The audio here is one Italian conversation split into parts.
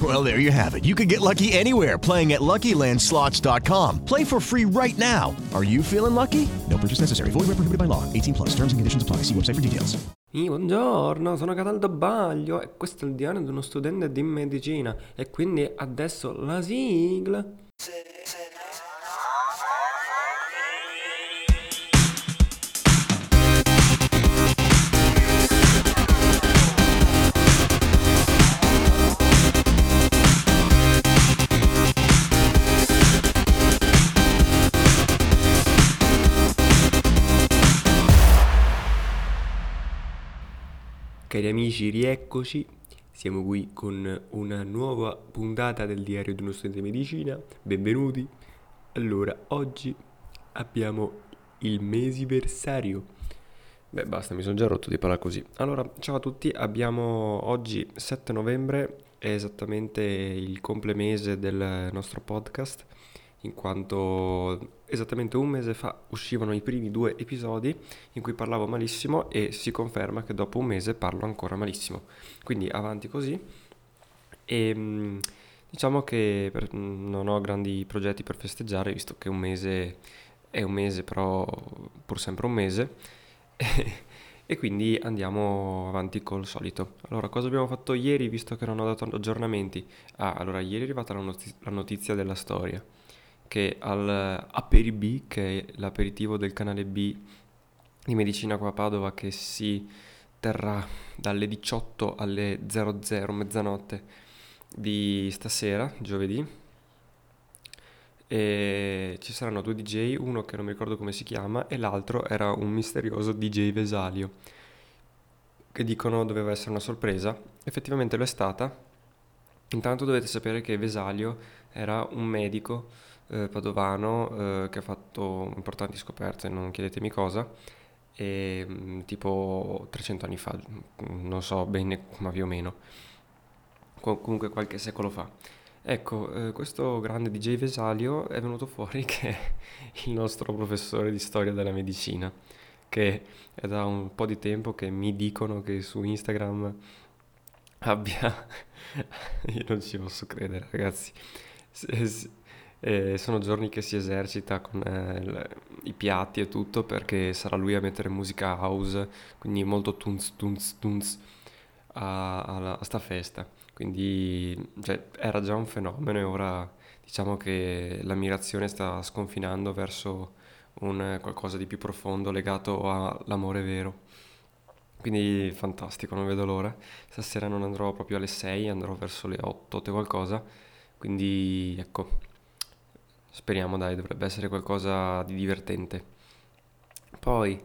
Well, there you have it. You can get lucky anywhere playing at LuckyLandSlots.com. Play for free right now. Are you feeling lucky? No purchase necessary. Void where prohibited by law. 18 plus. Terms and conditions apply. See website for details. Sì, buongiorno, sono Cataldo Baglio e questo è il diario di uno studente di medicina e quindi adesso la sigla. Cari amici, rieccoci. Siamo qui con una nuova puntata del diario di uno studente di medicina. Benvenuti. Allora, oggi abbiamo il mesiversario. Beh, basta, mi sono già rotto di parlare così. Allora, ciao a tutti, abbiamo oggi 7 novembre, è esattamente il complemese del nostro podcast, in quanto esattamente un mese fa uscivano i primi due episodi in cui parlavo malissimo e si conferma che dopo un mese parlo ancora malissimo. Quindi avanti così. E mm, diciamo che per- non ho grandi progetti per festeggiare, visto che un mese è un mese, però pur sempre un mese. E quindi andiamo avanti col solito. Allora, cosa abbiamo fatto ieri, visto che non ho dato aggiornamenti? Ah, allora, ieri è arrivata la, la notizia della storia, che al Aperi B, che è l'aperitivo del canale B di Medicina qua a Padova, che si terrà dalle 18 alle 00, mezzanotte di stasera, giovedì, e ci saranno due DJ, uno che non mi ricordo come si chiama e l'altro era un misterioso DJ Vesalio, che dicono doveva essere una sorpresa. Effettivamente lo è stata. Intanto dovete sapere che Vesalio era un medico eh, padovano eh, che ha fatto importanti scoperte, non chiedetemi cosa, e, mm, tipo 300 anni fa, non so bene ma più o meno, Co- comunque qualche secolo fa. Ecco, eh, questo grande DJ Vesalio è venuto fuori che è il nostro professore di storia della medicina, che è da un po' di tempo che mi dicono che su Instagram abbia... Io non ci posso credere, ragazzi. S- s- eh, sono giorni che si esercita con eh, il- i piatti e tutto perché sarà lui a mettere musica house, quindi molto tunz tunz tunz a, alla- a sta festa. Quindi cioè, era già un fenomeno e ora diciamo che l'ammirazione sta sconfinando verso un eh, qualcosa di più profondo legato all'amore vero. Quindi fantastico, non vedo l'ora. Stasera non andrò proprio alle 6, andrò verso le 8, 8 e qualcosa. Quindi ecco, speriamo dai, dovrebbe essere qualcosa di divertente. Poi,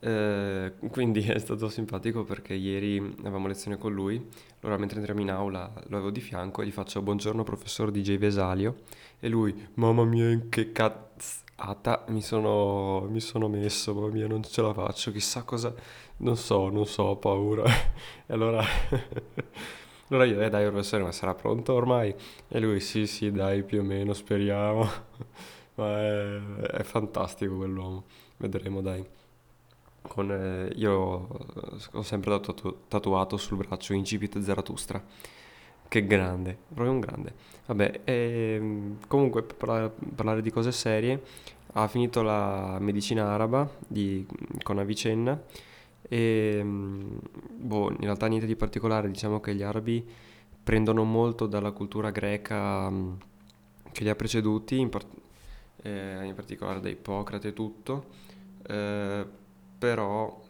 eh, quindi è stato simpatico perché ieri avevamo lezione con lui, allora mentre entriamo in aula lo avevo di fianco e gli faccio buongiorno professor DJ Vesalio e lui, mamma mia che cazzata mi sono, mi sono messo, mamma mia non ce la faccio, chissà cosa, non so, non so, ho paura. E allora, allora io, eh dai professore, ma sarà pronto ormai? E lui, sì sì dai più o meno, speriamo. Ma è, è fantastico quell'uomo, vedremo dai. Con, eh, io eh, ho sempre tatu- tatuato sul braccio Incipit Zarathustra. Che grande, proprio un grande. Vabbè, ehm, comunque per parlare di cose serie, ha finito la medicina araba di- con Avicenna e mm, boh, in realtà niente di particolare, diciamo che gli arabi prendono molto dalla cultura greca mm, che li ha preceduti, in, par- eh, in particolare da Ippocrate e tutto, eh, però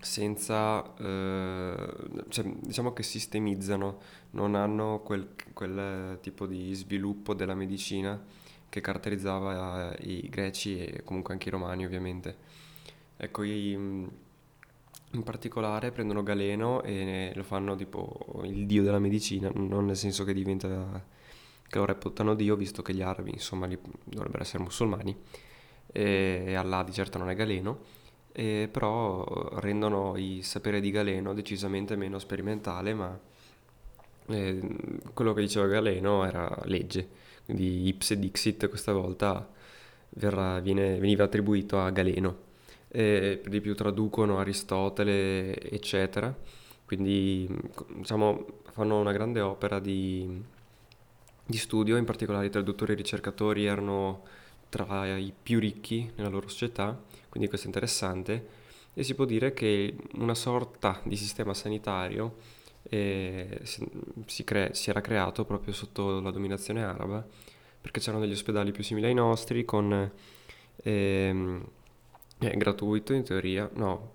senza, eh, cioè, diciamo che sistemizzano, non hanno quel, quel tipo di sviluppo della medicina che caratterizzava i greci e comunque anche i romani ovviamente. Ecco, i, in particolare prendono Galeno e lo fanno tipo il dio della medicina, non nel senso che diventa che lo reputano dio, visto che gli arabi insomma dovrebbero essere musulmani e Allah di certo non è Galeno, e però rendono il sapere di Galeno decisamente meno sperimentale, ma eh, quello che diceva Galeno era legge, quindi ipse dixit questa volta verrà, viene, veniva attribuito a Galeno. E per di più traducono Aristotele, eccetera, quindi diciamo fanno una grande opera di, di studio, in particolare i traduttori e i ricercatori erano tra i più ricchi nella loro società, quindi questo è interessante, e si può dire che una sorta di sistema sanitario eh, si, cre- si, era creato proprio sotto la dominazione araba, perché c'erano degli ospedali più simili ai nostri, con ehm, eh, gratuito in teoria, no,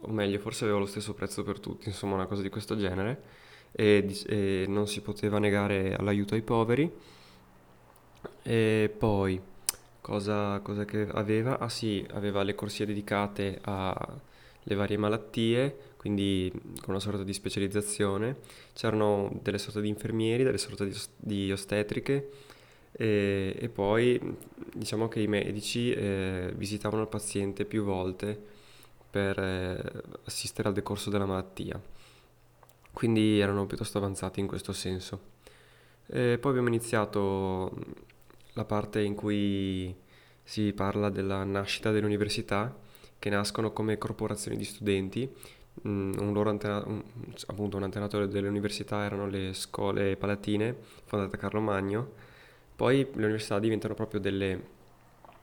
o meglio, forse aveva lo stesso prezzo per tutti, insomma una cosa di questo genere, e, e non si poteva negare l'aiuto ai poveri. E poi Cosa, cosa che aveva? Ah sì, aveva le corsie dedicate alle varie malattie, quindi con una sorta di specializzazione. C'erano delle sorte di infermieri, delle sorte di, di ostetriche e, e, poi diciamo che i medici eh, visitavano il paziente più volte per eh, assistere al decorso della malattia. Quindi erano piuttosto avanzati in questo senso. E poi abbiamo iniziato la parte in cui si parla della nascita delle università che nascono come corporazioni di studenti. Mm, un loro antena- un, appunto un antenato delle università erano le scuole palatine fondate da Carlo Magno. Poi le università diventano proprio delle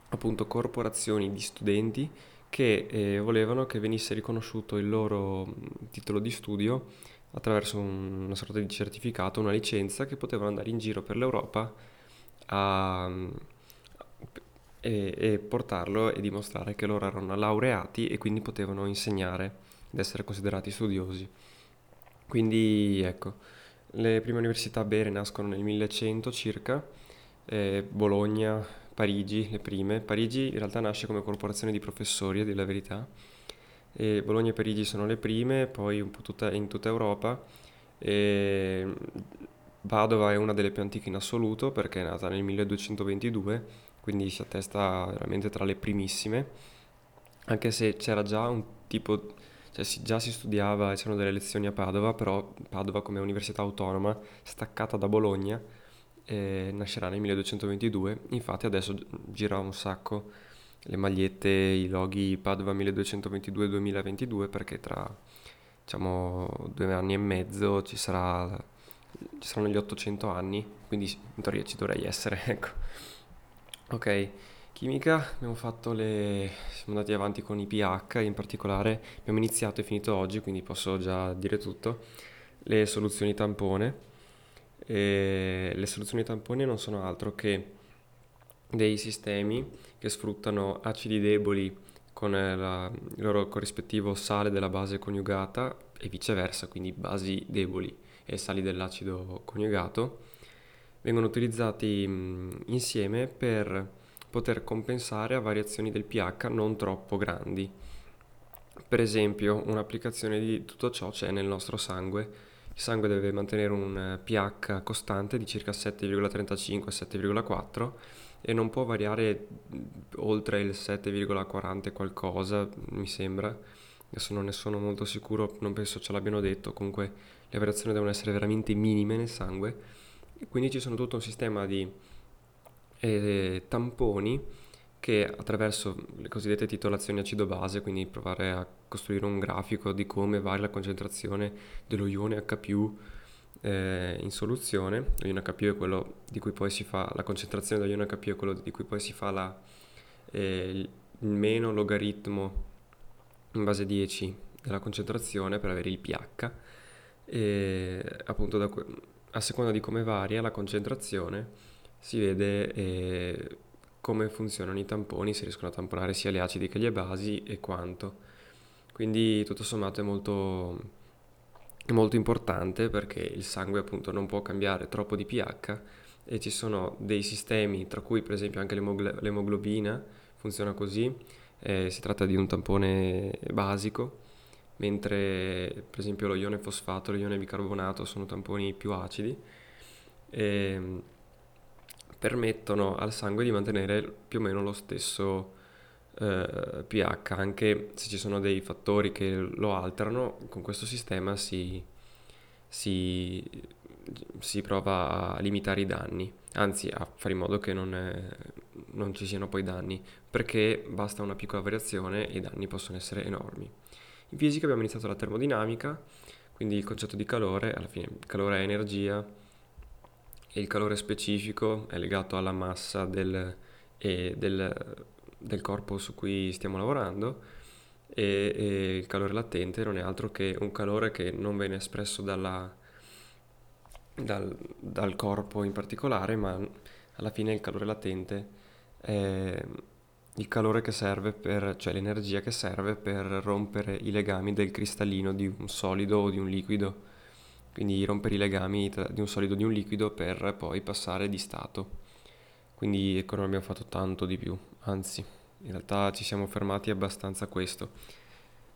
appunto corporazioni di studenti che eh, volevano che venisse riconosciuto il loro titolo di studio attraverso un, una sorta di certificato, una licenza che potevano andare in giro per l'Europa a, e, e, portarlo e dimostrare che loro erano laureati e quindi potevano insegnare ed essere considerati studiosi. Quindi ecco, le prime università bere nascono nel 1100 circa, eh, Bologna, Parigi, le prime. Parigi in realtà nasce come corporazione di professori, a dire la verità. E Bologna e Parigi sono le prime, poi tutta, in tutta Europa. E Padova è una delle più antiche in assoluto perché è nata nel 1222, quindi si attesta veramente tra le primissime, anche se c'era già un tipo, cioè si, già si studiava, c'erano delle lezioni a Padova, però Padova come università autonoma, staccata da Bologna, eh, nascerà nel 1222, infatti adesso gira un sacco le magliette, i loghi Padova 1222-2022 perché tra diciamo due anni e mezzo ci sarà ci saranno gli 800 anni, quindi in teoria ci dovrei essere, ecco. Ok, chimica, abbiamo fatto le... siamo andati avanti con i pH, in particolare abbiamo iniziato e finito oggi, quindi posso già dire tutto, le soluzioni tampone. E le soluzioni tampone non sono altro che dei sistemi che sfruttano acidi deboli con la, il loro corrispettivo sale della base coniugata e viceversa, quindi basi deboli e sali dell'acido coniugato, vengono utilizzati insieme per poter compensare a variazioni del pH non troppo grandi. Per esempio, un'applicazione di tutto ciò c'è nel nostro sangue. Il sangue deve mantenere un pH costante di circa 7,35-7,4 e non può variare oltre il 7,40 qualcosa, mi sembra. Adesso non ne sono molto sicuro, non penso ce l'abbiano detto, comunque le variazioni devono essere veramente minime nel sangue quindi ci sono tutto un sistema di eh, tamponi che attraverso le cosiddette titolazioni acido-base, quindi provare a costruire un grafico di come varia la concentrazione dello ione H+, eh, in soluzione, lo ione H+, è quello di cui poi si fa, la concentrazione dello ione H+, è quello di cui poi si fa la, eh, il meno logaritmo in base 10 della concentrazione per avere il pH, e appunto da, a seconda di come varia la concentrazione si vede eh, come funzionano i tamponi, si riescono a tamponare sia gli acidi che le basi e quanto. Quindi tutto sommato è molto, è molto importante perché il sangue appunto non può cambiare troppo di pH e ci sono dei sistemi, tra cui per esempio anche l'emoglobina funziona così, eh, si tratta di un tampone basico, mentre per esempio lo ione fosfato lo ione bicarbonato sono tamponi più acidi e permettono al sangue di mantenere più o meno lo stesso eh, pH, anche se ci sono dei fattori che lo alterano, con questo sistema si, si, si prova a limitare i danni, anzi a fare in modo che non, è, non ci siano poi danni, perché basta una piccola variazione e i danni possono essere enormi. In fisica abbiamo iniziato la termodinamica, quindi il concetto di calore, alla fine calore è energia e il calore specifico è legato alla massa del, del, del corpo su cui stiamo lavorando e, e, il calore latente non è altro che un calore che non viene espresso dalla, dal, dal, corpo in particolare, ma alla fine il calore latente è il calore che serve per, cioè l'energia che serve per rompere i legami del cristallino di un solido o di un liquido. Quindi rompere i legami tra, di un solido o di un liquido per poi passare di stato. Quindi ecco, non abbiamo fatto tanto di più, anzi, in realtà ci siamo fermati abbastanza a questo.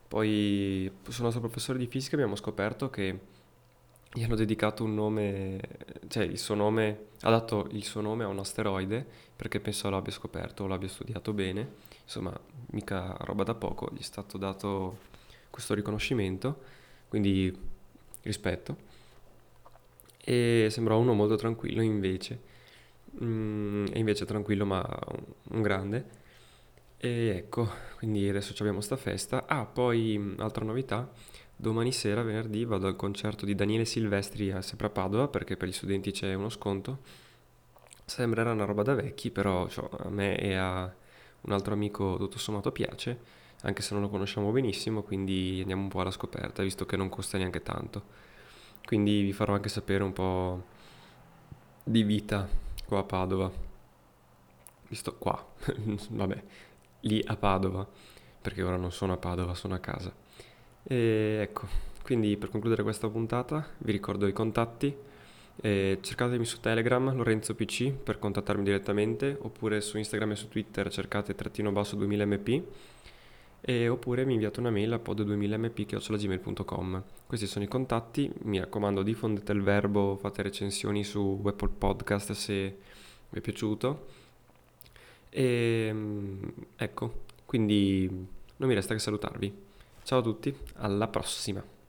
Poi sul nostro professore di fisica abbiamo scoperto che gli hanno dedicato un nome, cioè il suo nome, ha dato il suo nome a un asteroide perché penso l'abbia scoperto o l'abbia studiato bene, insomma mica roba da poco, gli è stato dato questo riconoscimento, quindi rispetto. E sembrava uno molto tranquillo invece mm, e invece tranquillo ma un, un grande. E ecco, quindi adesso abbiamo sta festa. Ah, poi mm, altra novità, domani sera, venerdì, vado al concerto di Daniele Silvestri a sempre a Padova perché per gli studenti c'è uno sconto. Sembrerà una roba da vecchi, però cioè, a me e a un altro amico tutto sommato piace, anche se non lo conosciamo benissimo, quindi andiamo un po' alla scoperta, visto che non costa neanche tanto. Quindi vi farò anche sapere un po' di vita qua a Padova. Visto qua, vabbè, lì a Padova, perché ora non sono a Padova, sono a casa. E ecco, quindi per concludere questa puntata vi ricordo i contatti. Eh, cercatemi su Telegram Lorenzo PC per contattarmi direttamente oppure su Instagram e su Twitter cercate trattino basso 2000mp e, oppure mi inviate una mail a pod2000mp.gmail.com questi sono i contatti mi raccomando diffondete il verbo fate recensioni su Apple Podcast se mi è piaciuto. E ehm, ecco, quindi non mi resta che salutarvi. Ciao a tutti, alla prossima!